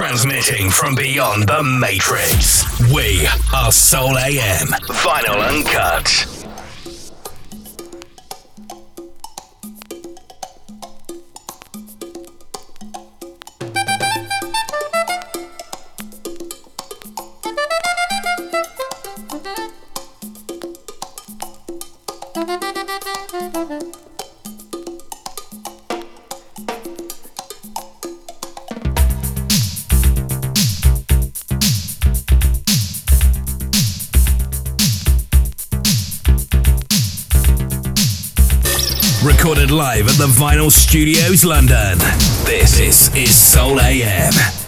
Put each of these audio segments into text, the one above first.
Transmitting from beyond the Matrix. We are Soul AM. Vinyl Uncut. The Vinyl Studios, London. This is, is Soul AM.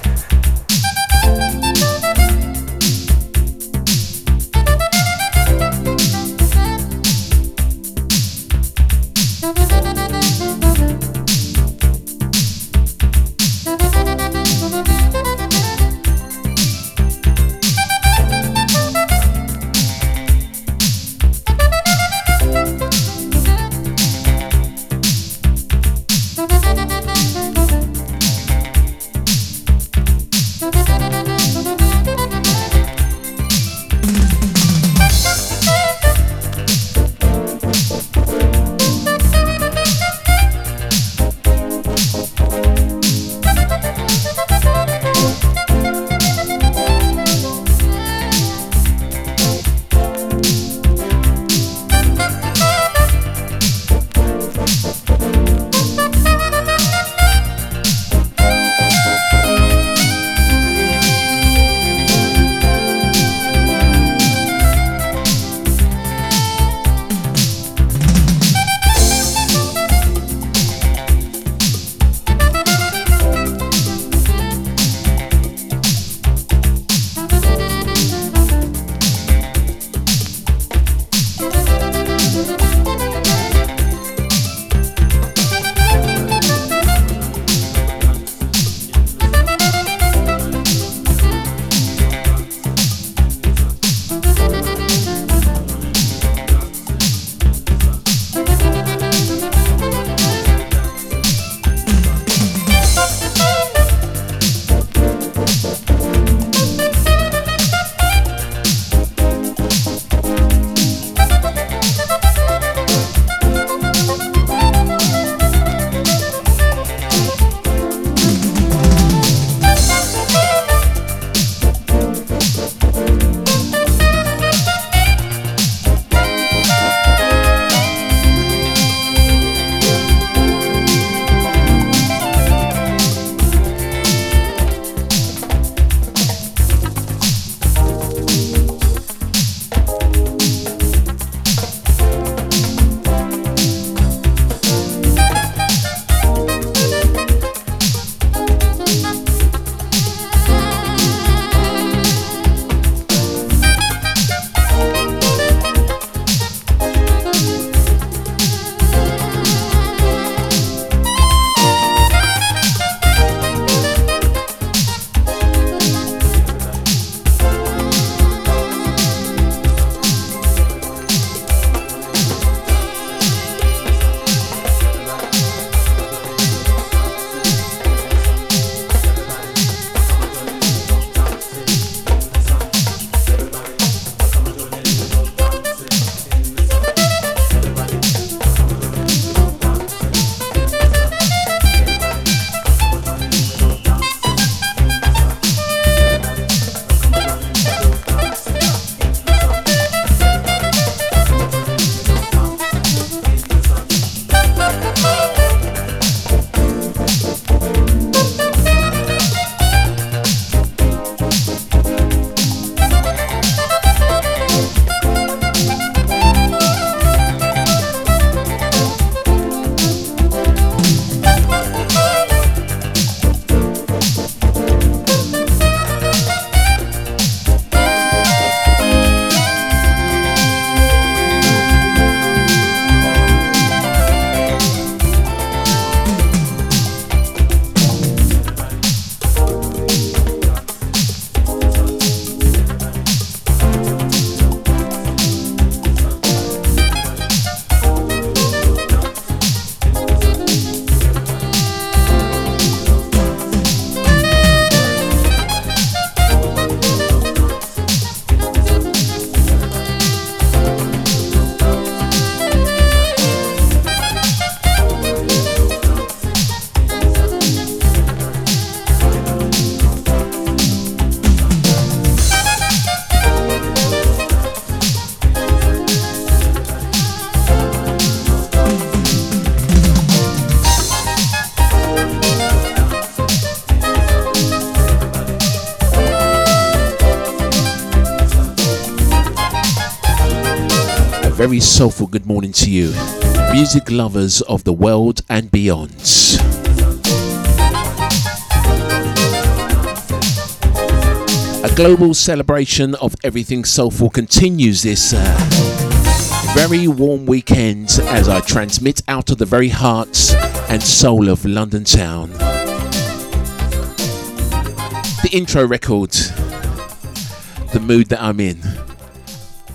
You, music lovers of the world and beyond. A global celebration of everything soulful continues this uh, very warm weekend as I transmit out of the very heart and soul of London town. The intro record, the mood that I'm in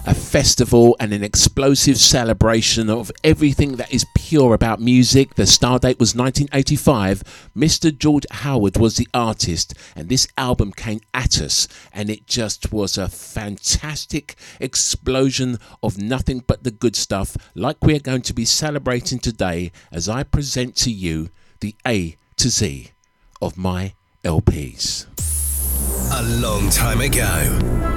a festival and an explosive celebration of everything that is pure about music. The star date was 1985. Mr. George Howard was the artist, and this album came at us, and it just was a fantastic explosion of nothing but the good stuff, like we're going to be celebrating today as I present to you the A to Z of my LPs. A long time ago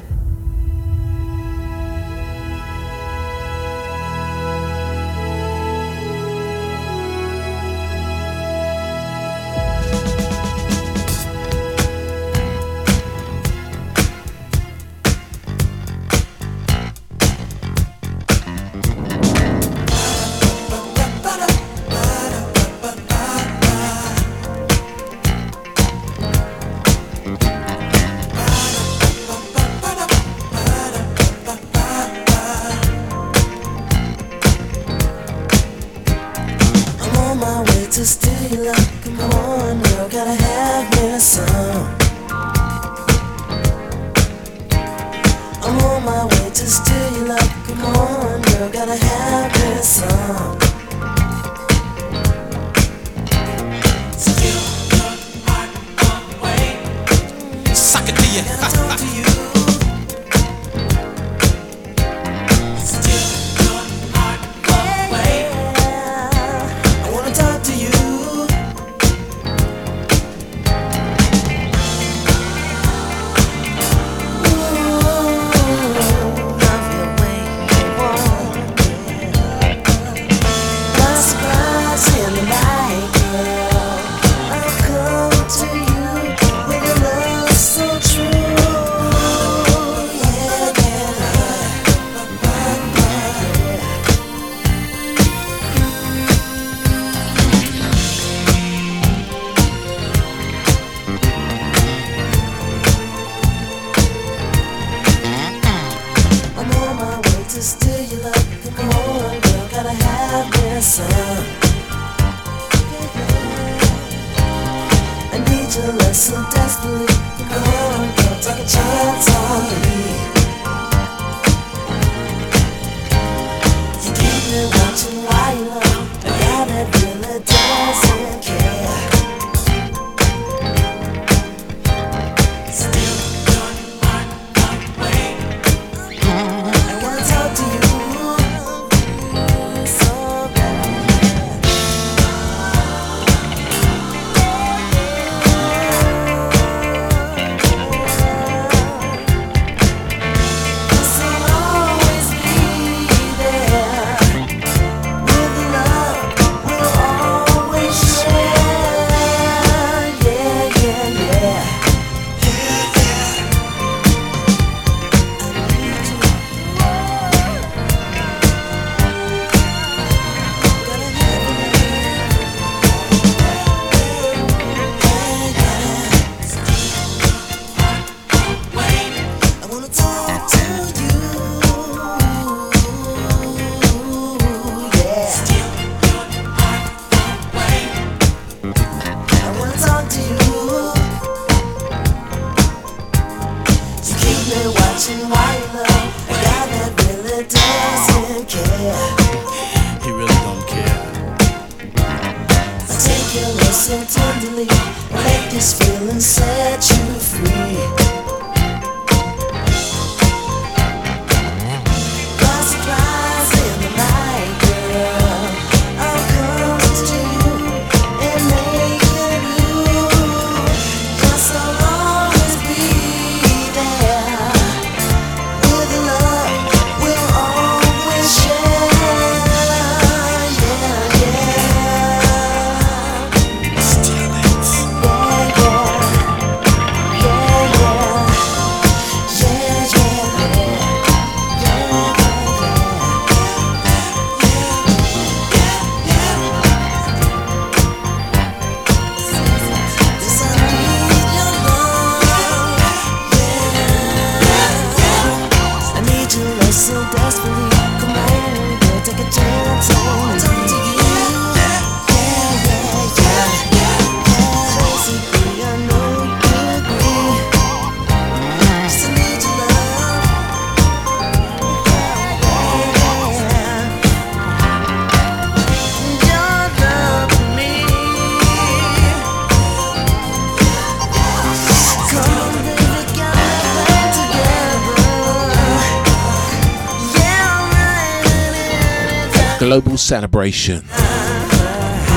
Celebration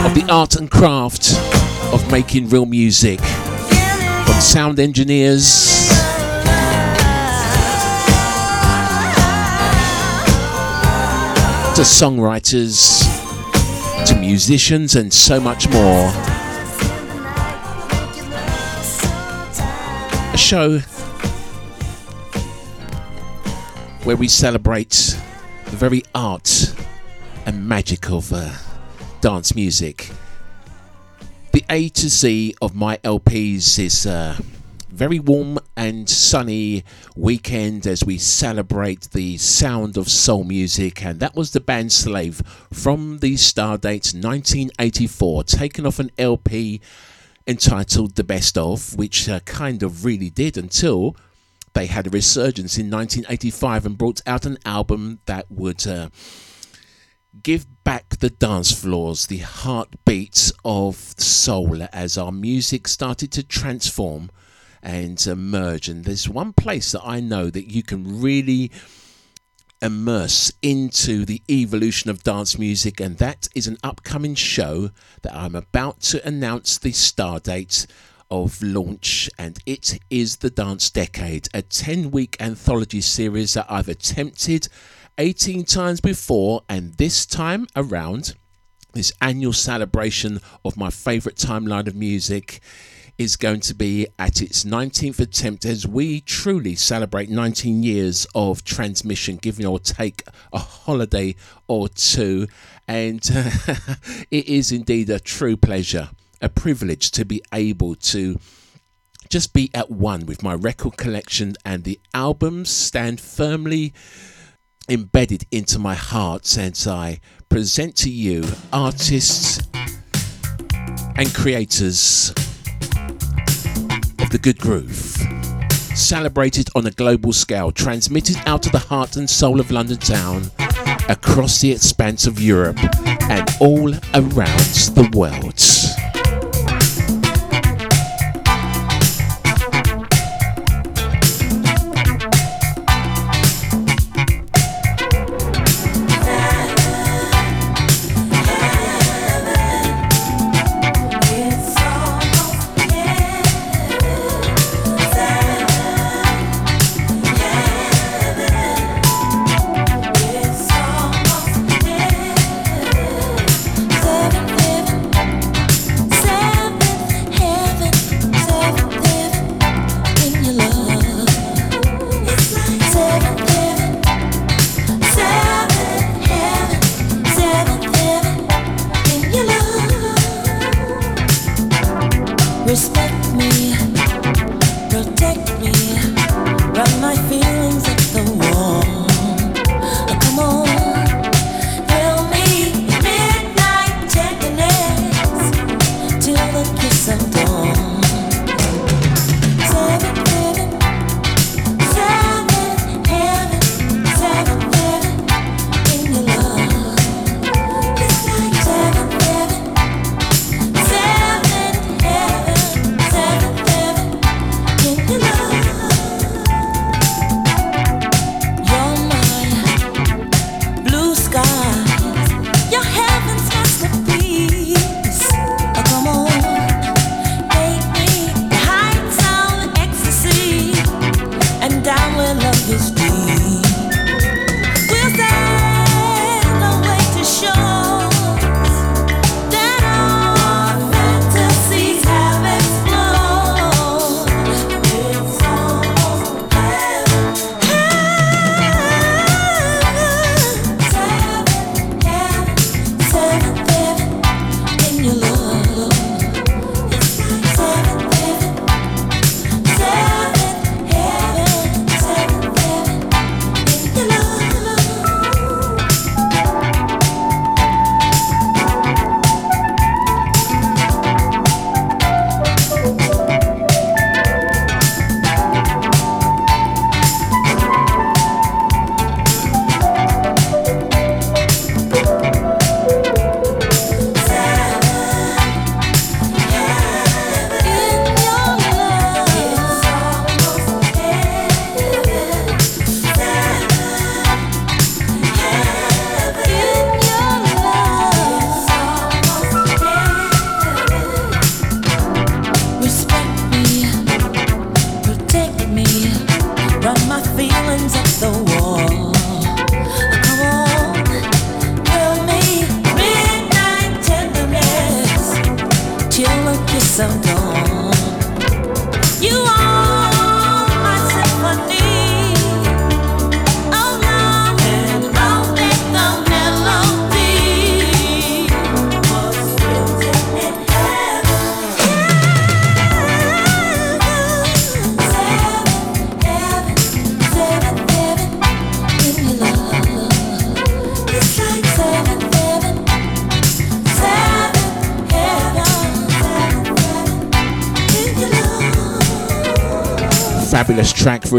of the art and craft of making real music from sound engineers to songwriters to musicians and so much more. A show where we celebrate the very art and magic of uh, dance music. The A to Z of my LPs is a uh, very warm and sunny weekend as we celebrate the sound of soul music, and that was the band Slave from the Stardate 1984, taken off an LP entitled The Best Of, which uh, kind of really did until they had a resurgence in 1985 and brought out an album that would uh, give back the dance floors, the heartbeats of soul as our music started to transform and emerge. And there's one place that I know that you can really immerse into the evolution of dance music, and that is an upcoming show that I'm about to announce the star date of launch, and it is the Dance Decade, a 10 week anthology series that I've attempted 18 times before, and this time around, this annual celebration of my favourite timeline of music is going to be at its 19th attempt as we truly celebrate 19 years of transmission, giving or take a holiday or two. And it is indeed a true pleasure a privilege to be able to just be at one with my record collection and the albums stand firmly embedded into my heart since I present to you artists and creators of the good groove. Celebrated on a global scale, transmitted out of the heart and soul of London town, across the expanse of Europe, and all around the world.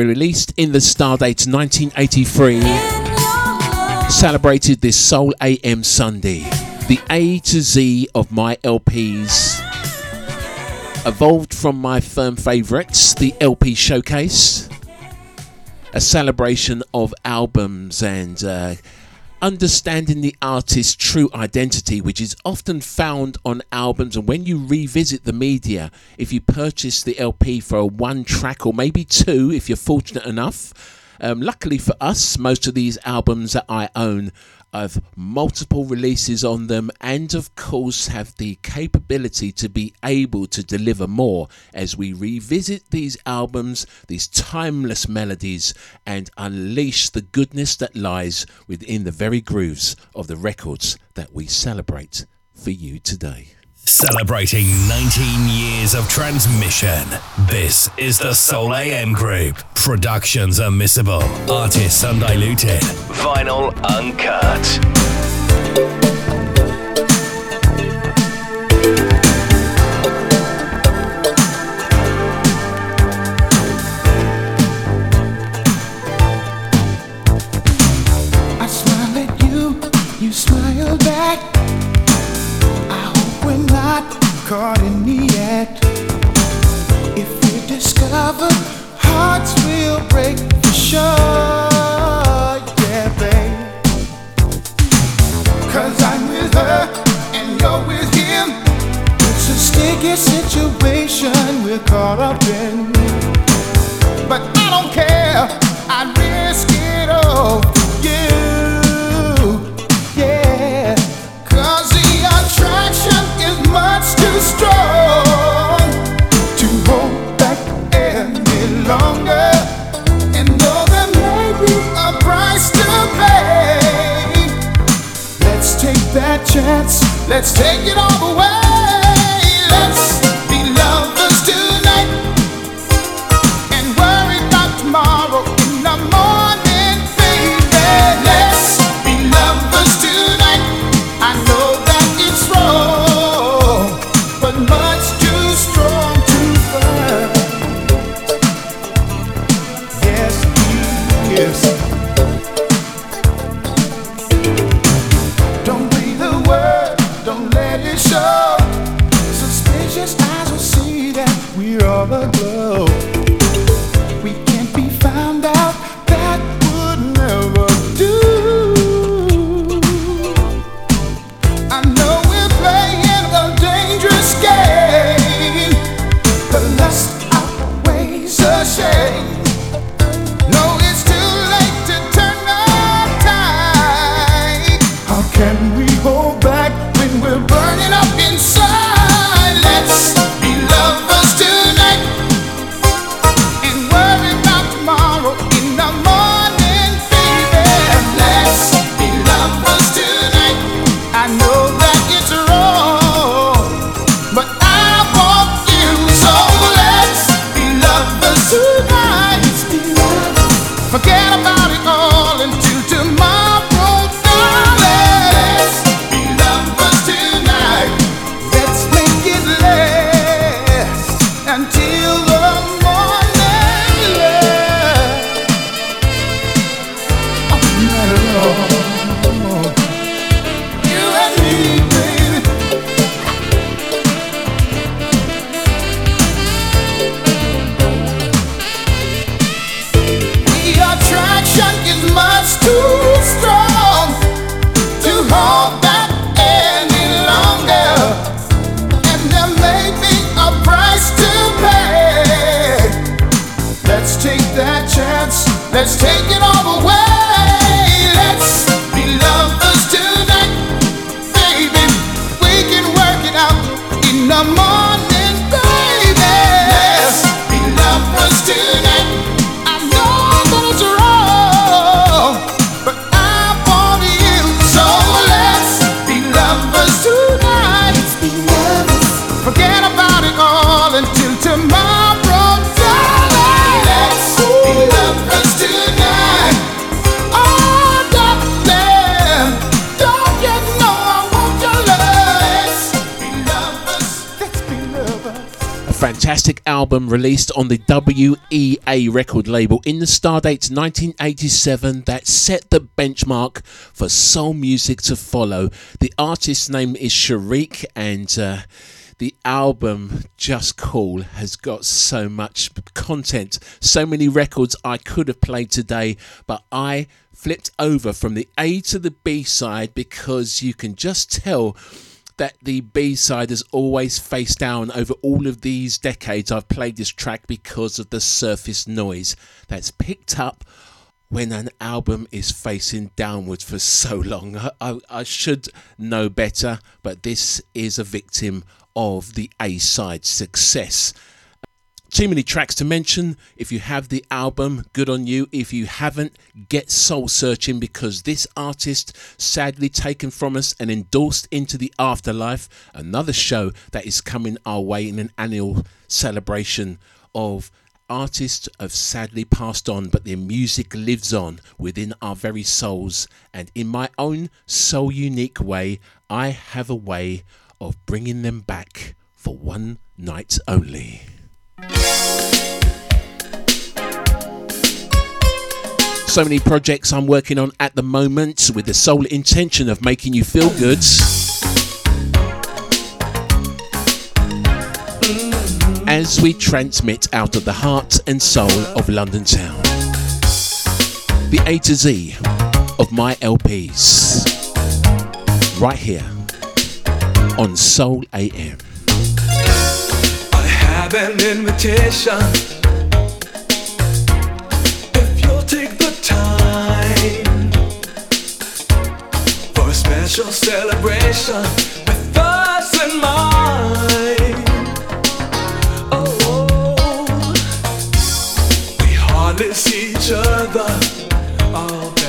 Released in the Stardate 1983. Celebrated this Soul AM Sunday. The A to Z of my LPs. Evolved from my firm favourites, the LP Showcase. A celebration of albums and uh, understanding the artist's true identity, which is often found on albums. And when you revisit the media, if you purchase the LP for a one track or maybe two, if you're fortunate enough, um, luckily for us, most of these albums that I own have multiple releases on them and of course have the capability to be able to deliver more as we revisit these albums these timeless melodies and unleash the goodness that lies within the very grooves of the records that we celebrate for you today Celebrating 19 years of transmission. This is the Soul AM Group. Productions unmissable. Artists undiluted. Vinyl uncut. Caught in the act. If we discover hearts will break for sure, yeah, babe. Cause I'm with her and you're with him. It's a sticky situation we're caught up in. But I don't care, chance. Let's take it all the way. Album released on the WEA record label in the Stardate 1987 that set the benchmark for soul music to follow. The artist's name is Sharik and uh, the album Just Cool has got so much content, so many records I could have played today, but I flipped over from the A to the B side because you can just tell that the B side has always faced down over all of these decades I've played this track because of the surface noise that's picked up when an album is facing downwards for so long. I, I, I should know better, but this is a victim of the A side success. Too many tracks to mention. If you have the album, good on you. If you haven't, get soul searching because this artist, sadly taken from us and endorsed into the afterlife, another show that is coming our way in an annual celebration of artists have sadly passed on, but their music lives on within our very souls. And in my own soul unique way, I have a way of bringing them back for one night only. So many projects I'm working on at the moment with the sole intention of making you feel good. As we transmit out of the heart and soul of London town, the A to Z of my LPs, right here on Soul AM. Have an invitation. If you'll take the time for a special celebration with us in mind. Oh, we hardly see each other all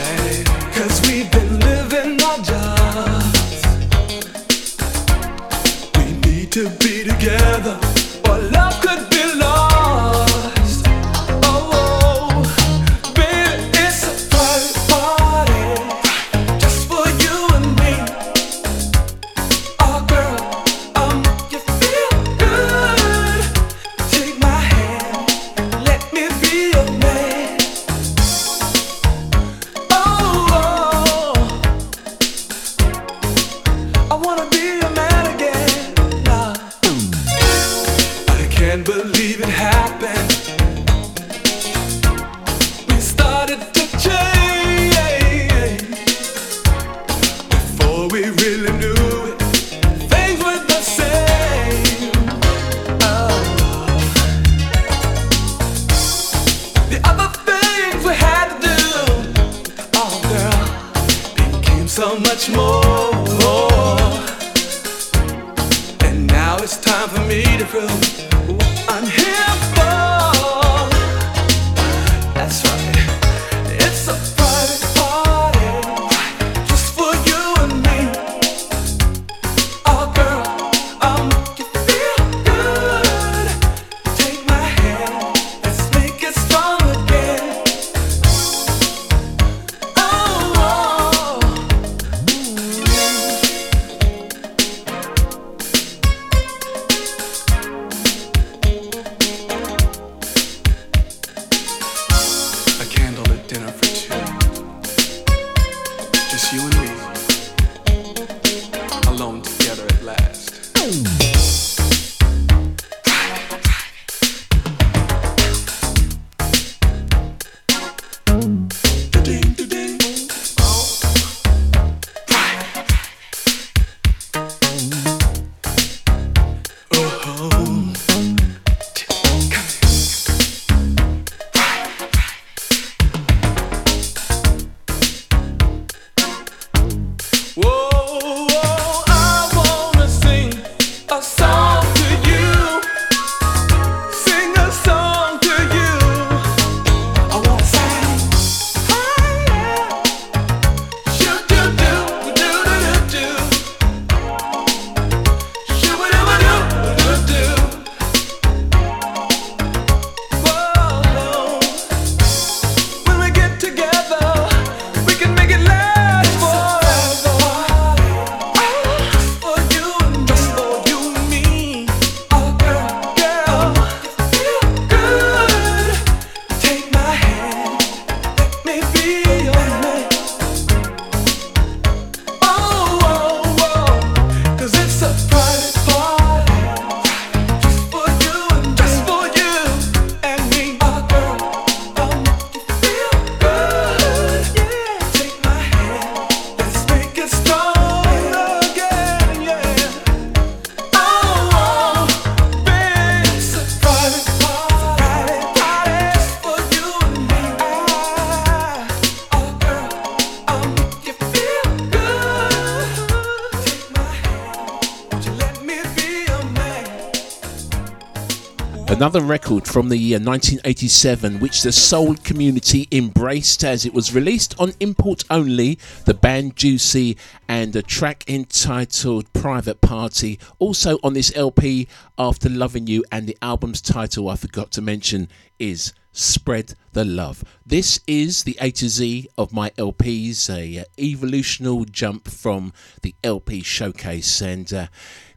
Another record from the year 1987, which the soul community embraced as it was released on import only. The band Juicy and a track entitled Private Party. Also on this LP, After Loving You, and the album's title I forgot to mention is Spread the Love. This is the A to Z of my LPs, a uh, evolutional jump from the LP showcase, and uh,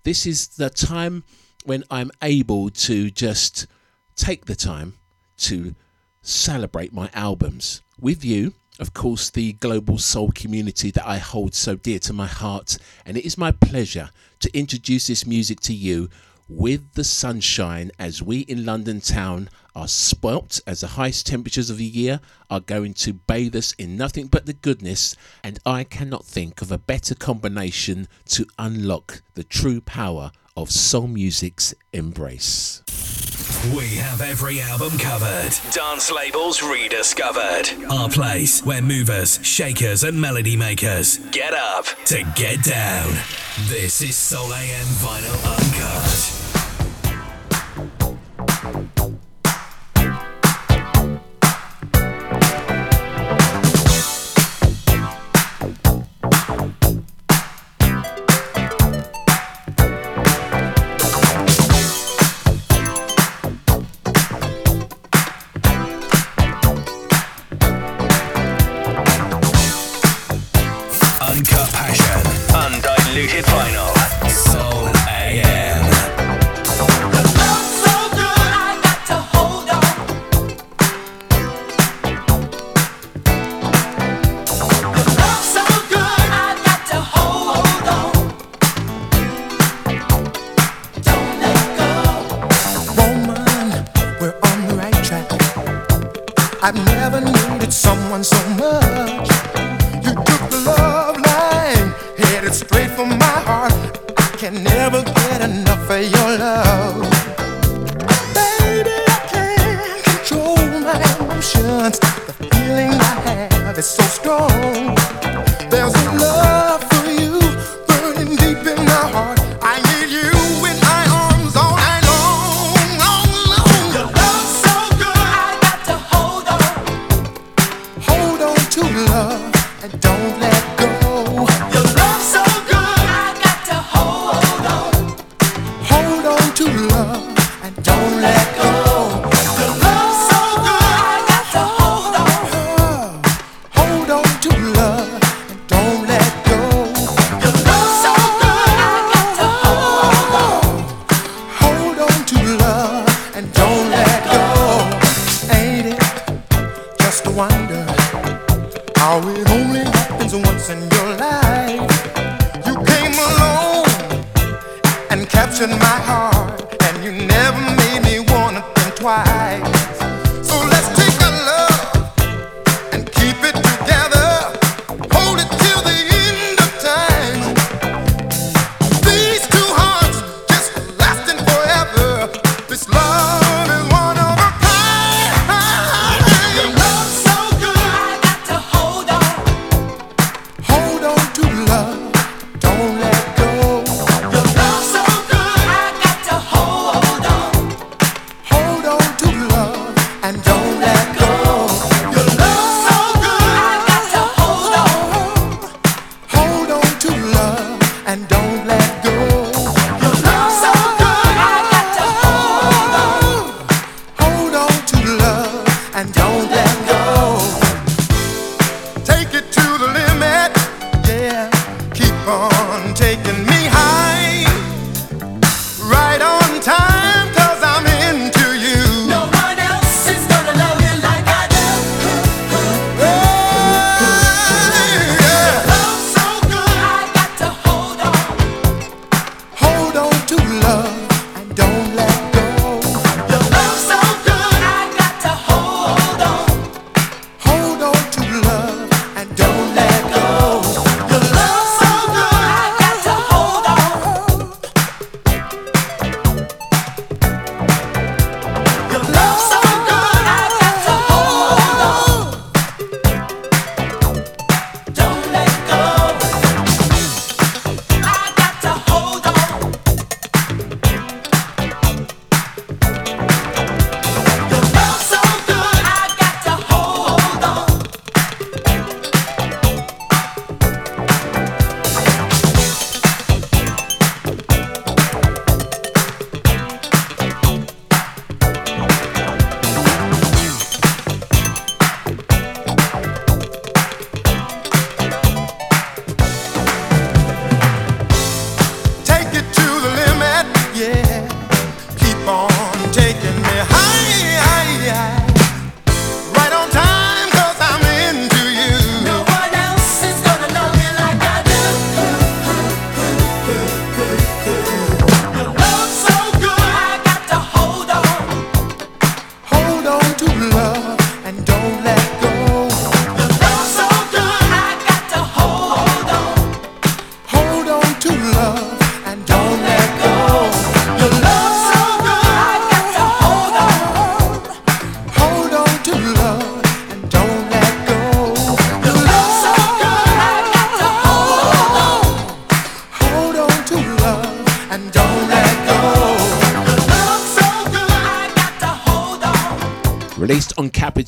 this is the time when I'm able to just take the time to celebrate my albums with you. Of course, the global soul community that I hold so dear to my heart, and it is my pleasure to introduce this music to you with the sunshine as we in London town are spoilt as the highest temperatures of the year are going to bathe us in nothing but the goodness, and I cannot think of a better combination to unlock the true power of soul music's embrace. We have every album covered. Dance labels rediscovered. Our place where movers, shakers, and melody makers get up to get down. This is Soul AM Vinyl Uncut.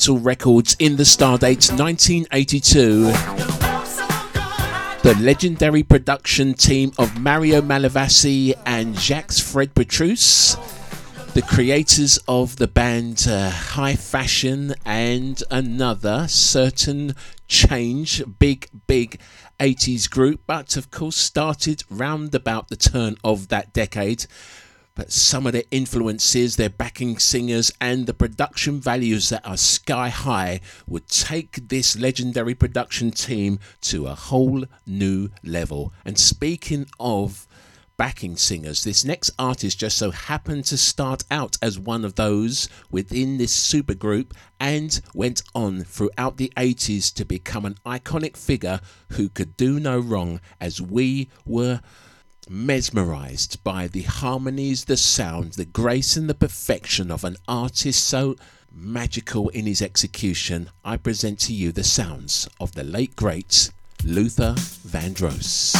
Records in the Stardate 1982. The legendary production team of Mauro Malavasi and Jacques Fred Petrus the creators of the band uh, High Fashion and another certain change, big, big 80s group, but of course started round about the turn of that decade. But some of their influences, their backing singers, and the production values that are sky high would take this legendary production team to a whole new level. And speaking of backing singers. This next artist just so happened to start out as one of those within this supergroup and went on throughout the 80s to become an iconic figure who could do no wrong as we were mesmerized by the harmonies, the sound, the grace, and the perfection of an artist so magical in his execution. I present to you the sounds of the late great Luther Vandross.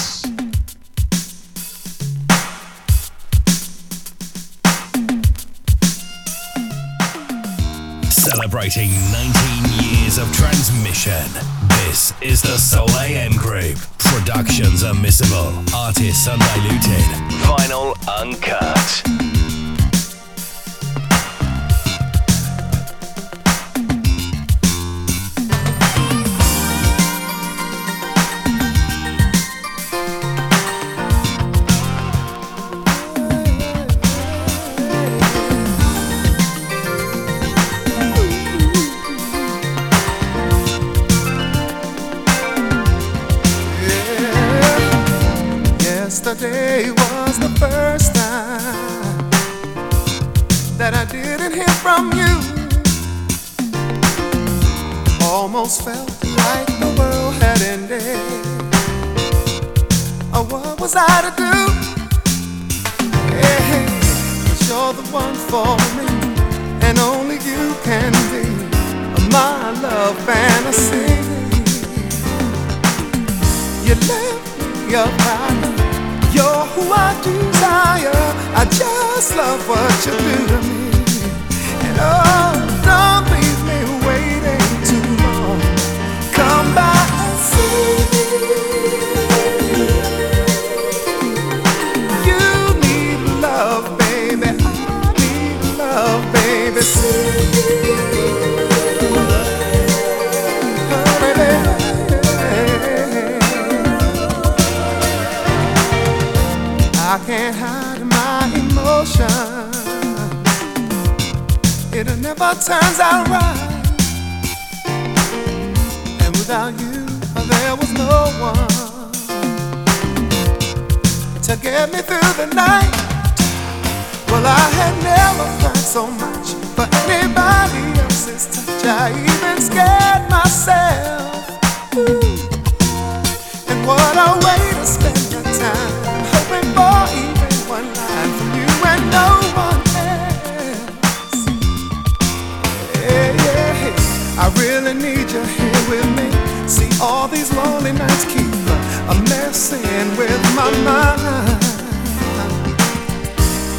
Celebrating 19 years of transmission. This is the Soul AM Group. Productions unmissable. Artists undiluted. Vinyl uncut. Almost felt like the world had ended. Oh, what was I to do? Hey, cause you're the one for me, and only you can be my love fantasy. You left me up high you're who I desire. I just love what you do to me. And oh, Never turns out right. And without you, there was no one to get me through the night. Well, I had never cried so much for anybody else's touch. I even scared myself. Ooh. And what a way to spend these lonely nights keep a messing with my mind.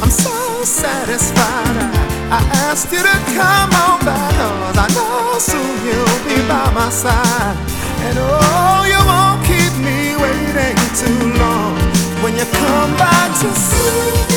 I'm so satisfied. I, I asked you to come on back, cause I know soon you'll be by my side. And oh, you won't keep me waiting too long when you come back to see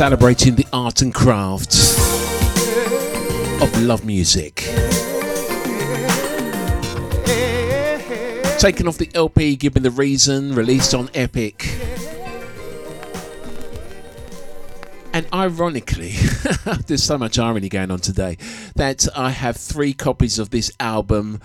celebrating the art and craft of love music. Taken off the LP, Give Me the Reason, released on Epic. And ironically, there's so much irony going on today that I have three copies of this album.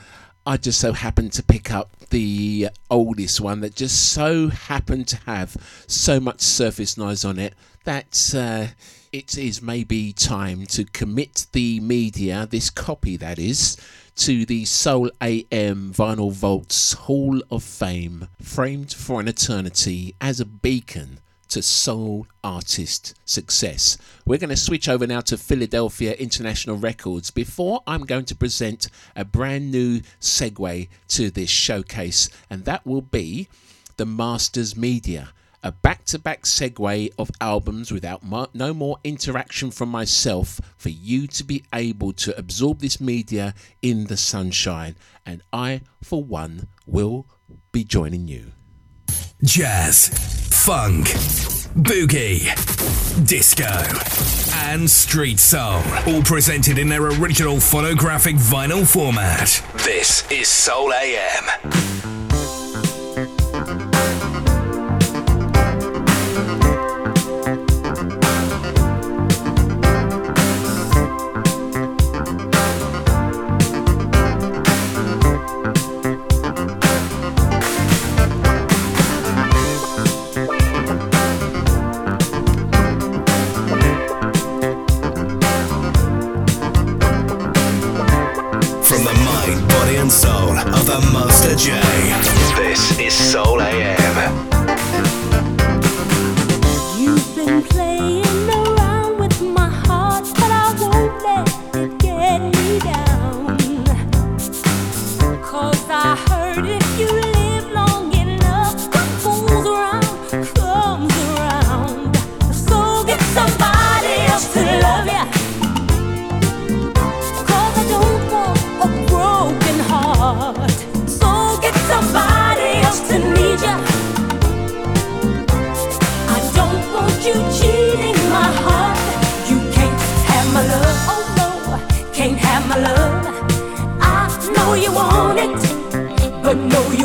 I just so happened to pick up the oldest one that just so happened to have so much surface noise on it that uh, it is maybe time to commit the media, this copy that is, to the Soul AM Vinyl Vaults Hall of Fame, framed for an eternity as a beacon to soul artist success. We're going to switch over now to Philadelphia International Records before I'm going to present a brand new segue to this showcase, and that will be the Masters Media a back to back segue of albums without no more interaction from myself for you to be able to absorb this media in the sunshine. And I, for one, will be joining you. Jazz, funk, boogie, disco, and street soul, all presented in their original phonographic vinyl format. This is Soul AM. Soul AM. You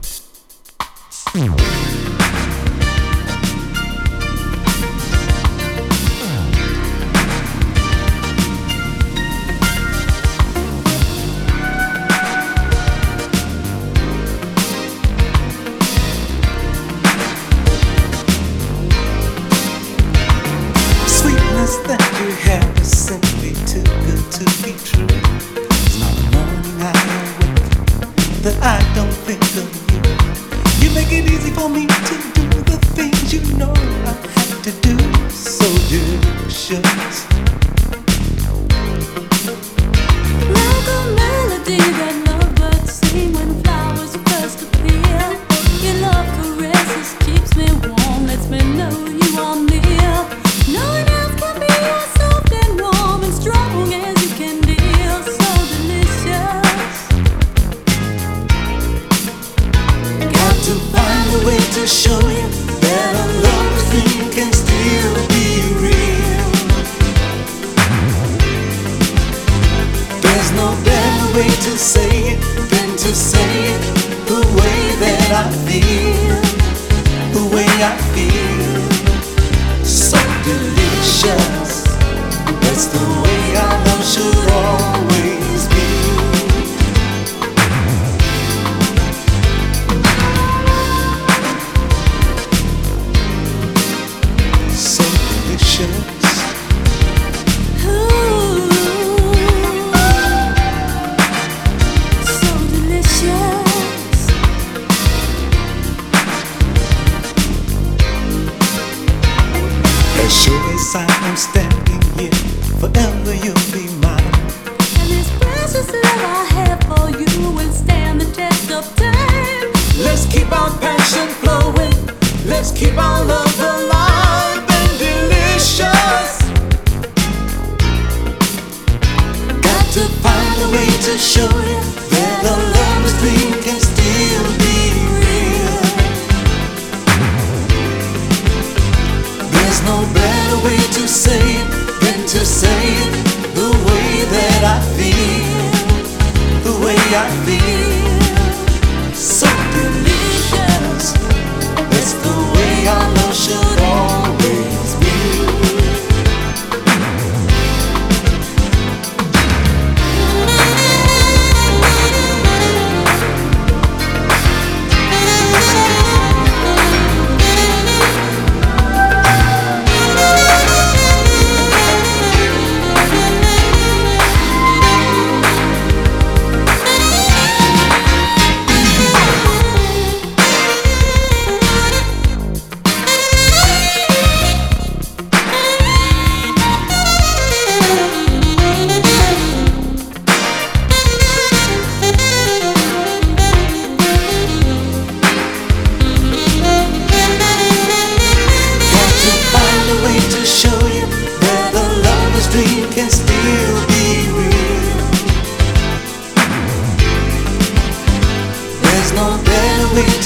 say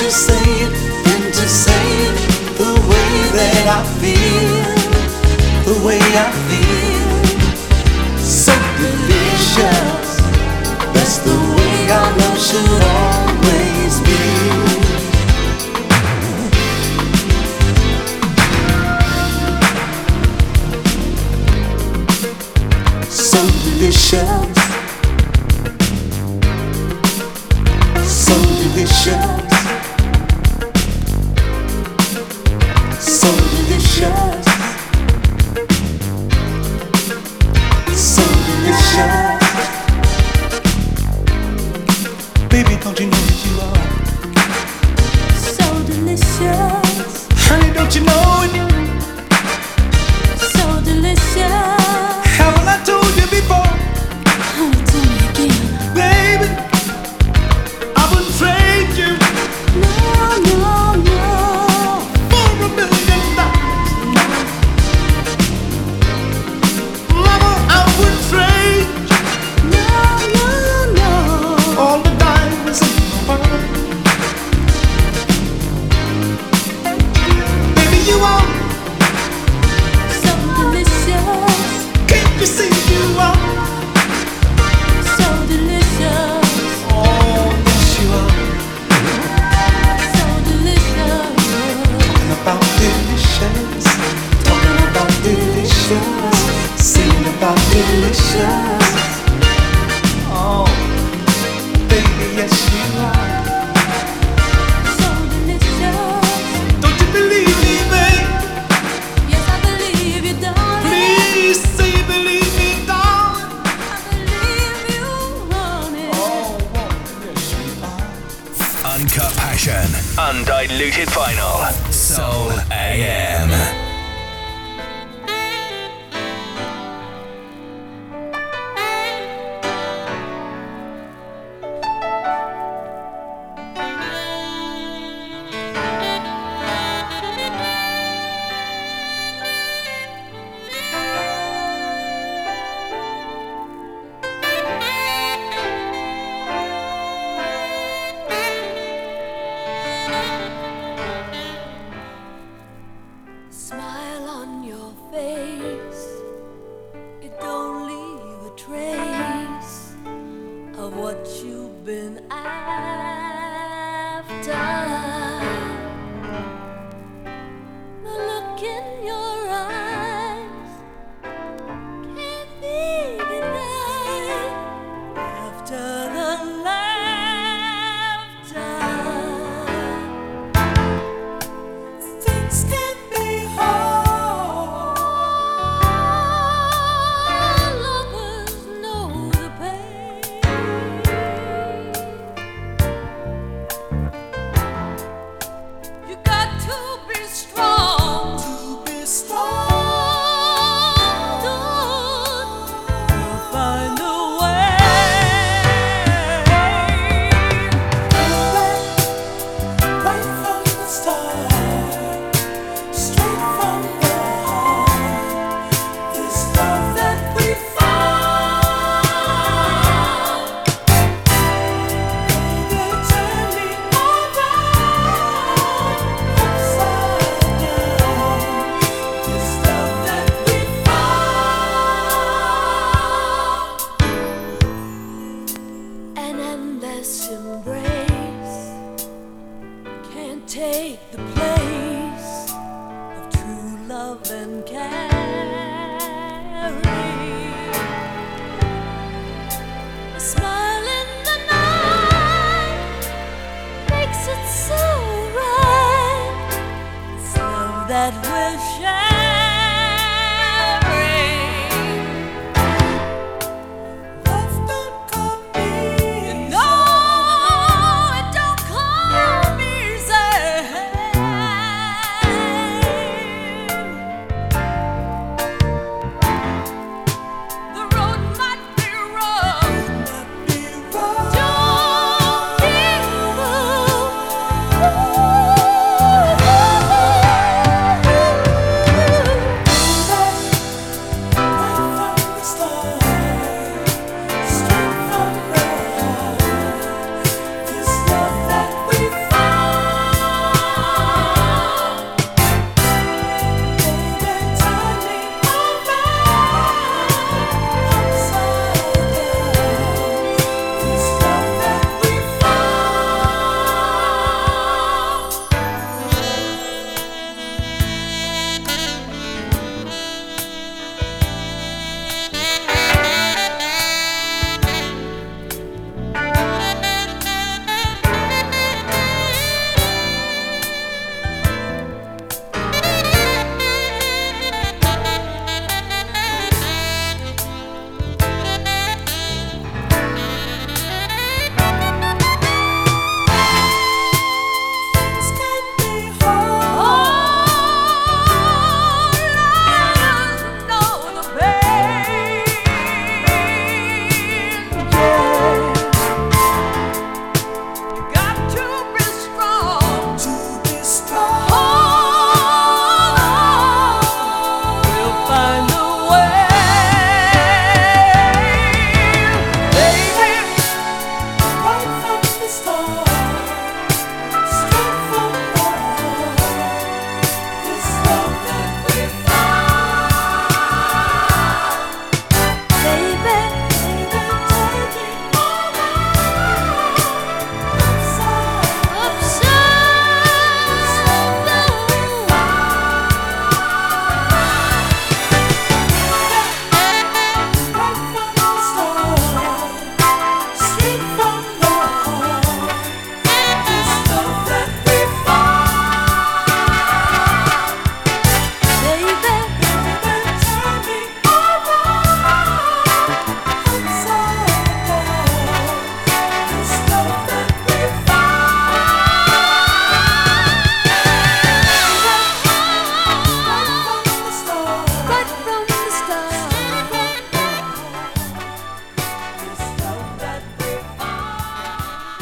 to say and to say the way that I feel, the way I feel. So delicious, that's the way our love should always be. So delicious. Solutions. Solutions.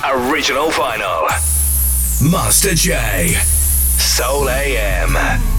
Original Vinyl. Master J. Soul AM.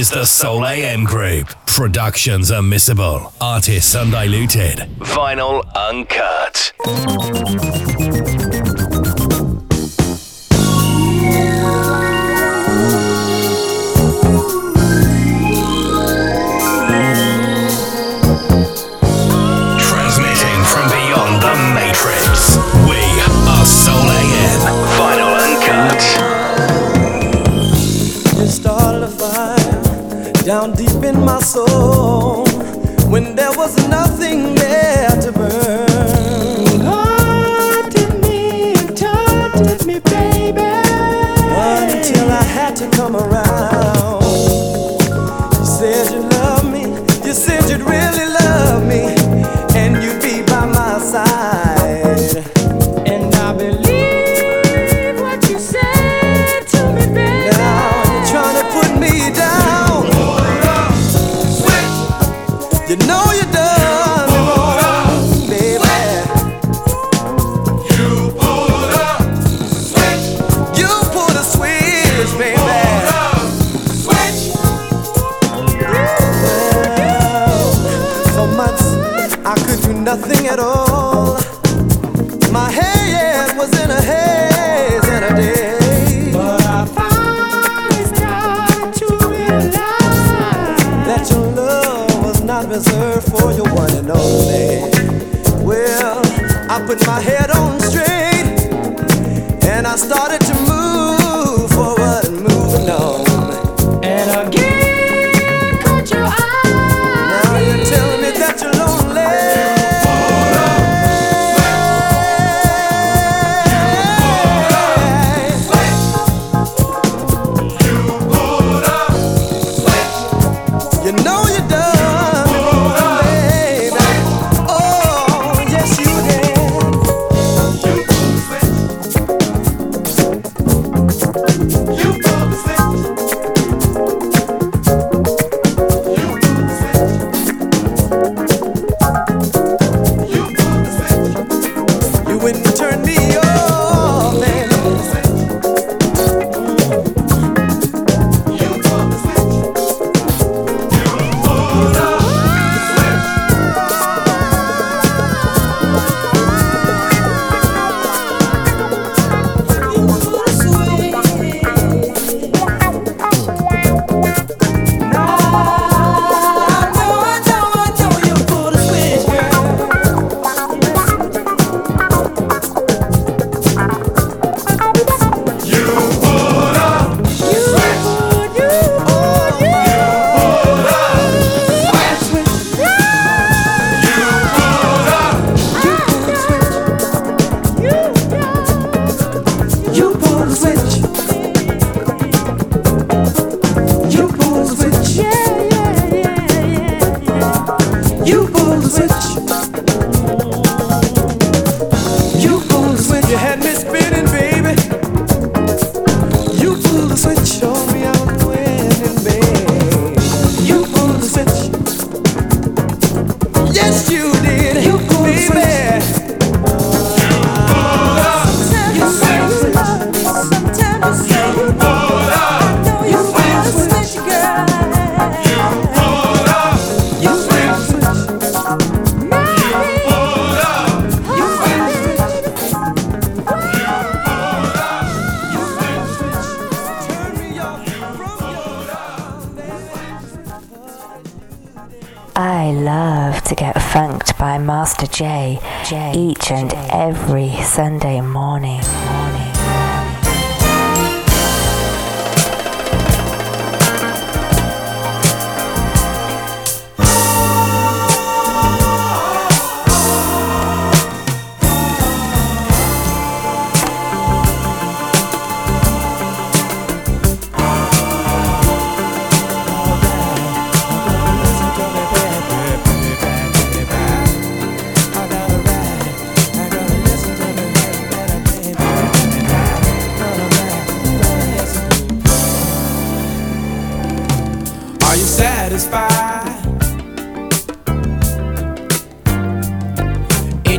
is the Soul AM Group. Productions unmissable, artists undiluted, vinyl uncut. come around.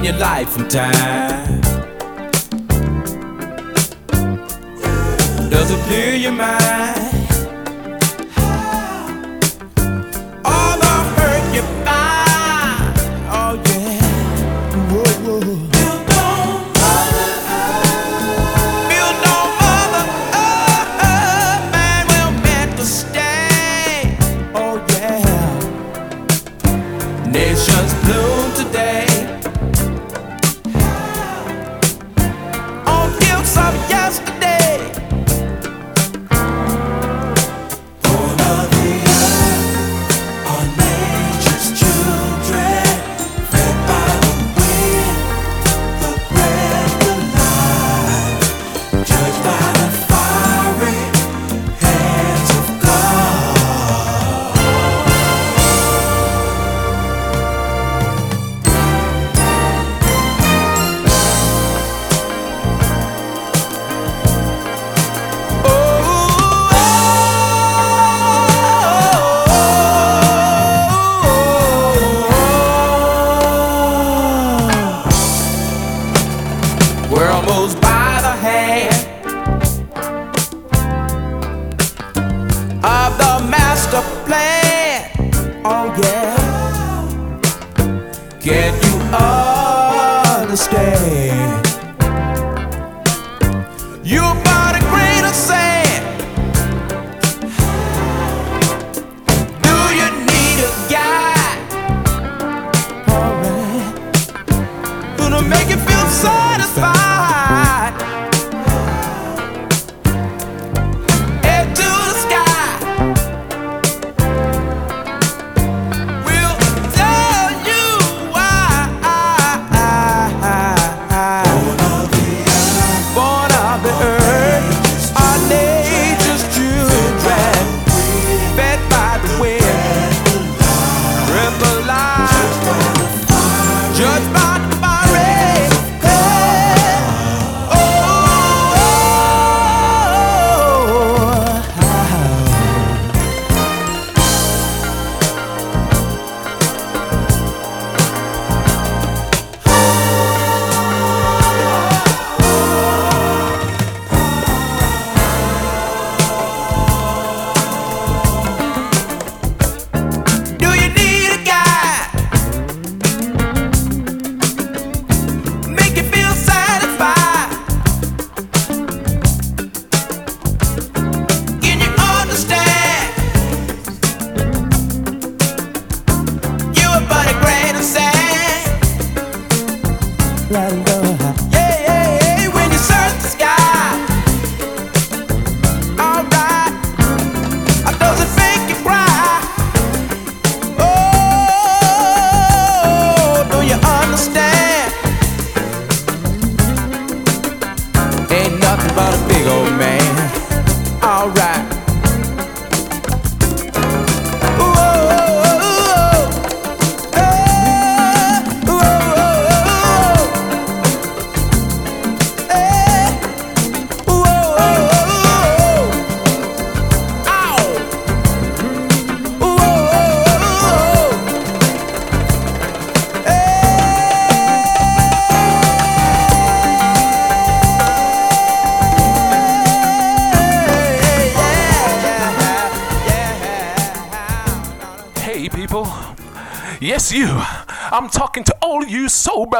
in your life and time. Does it clear your mind?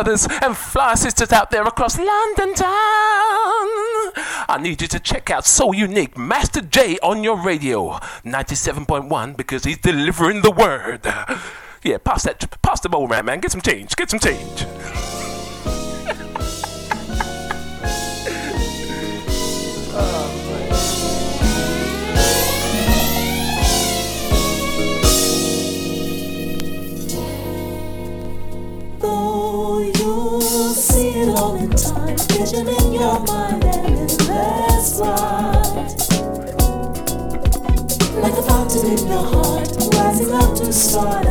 brothers and fly sisters out there across London town. I need you to check out So Unique Master J on your radio 97.1 because he's delivering the word. Yeah, pass that, pass the bowl, man. Get some change. Get some change. sort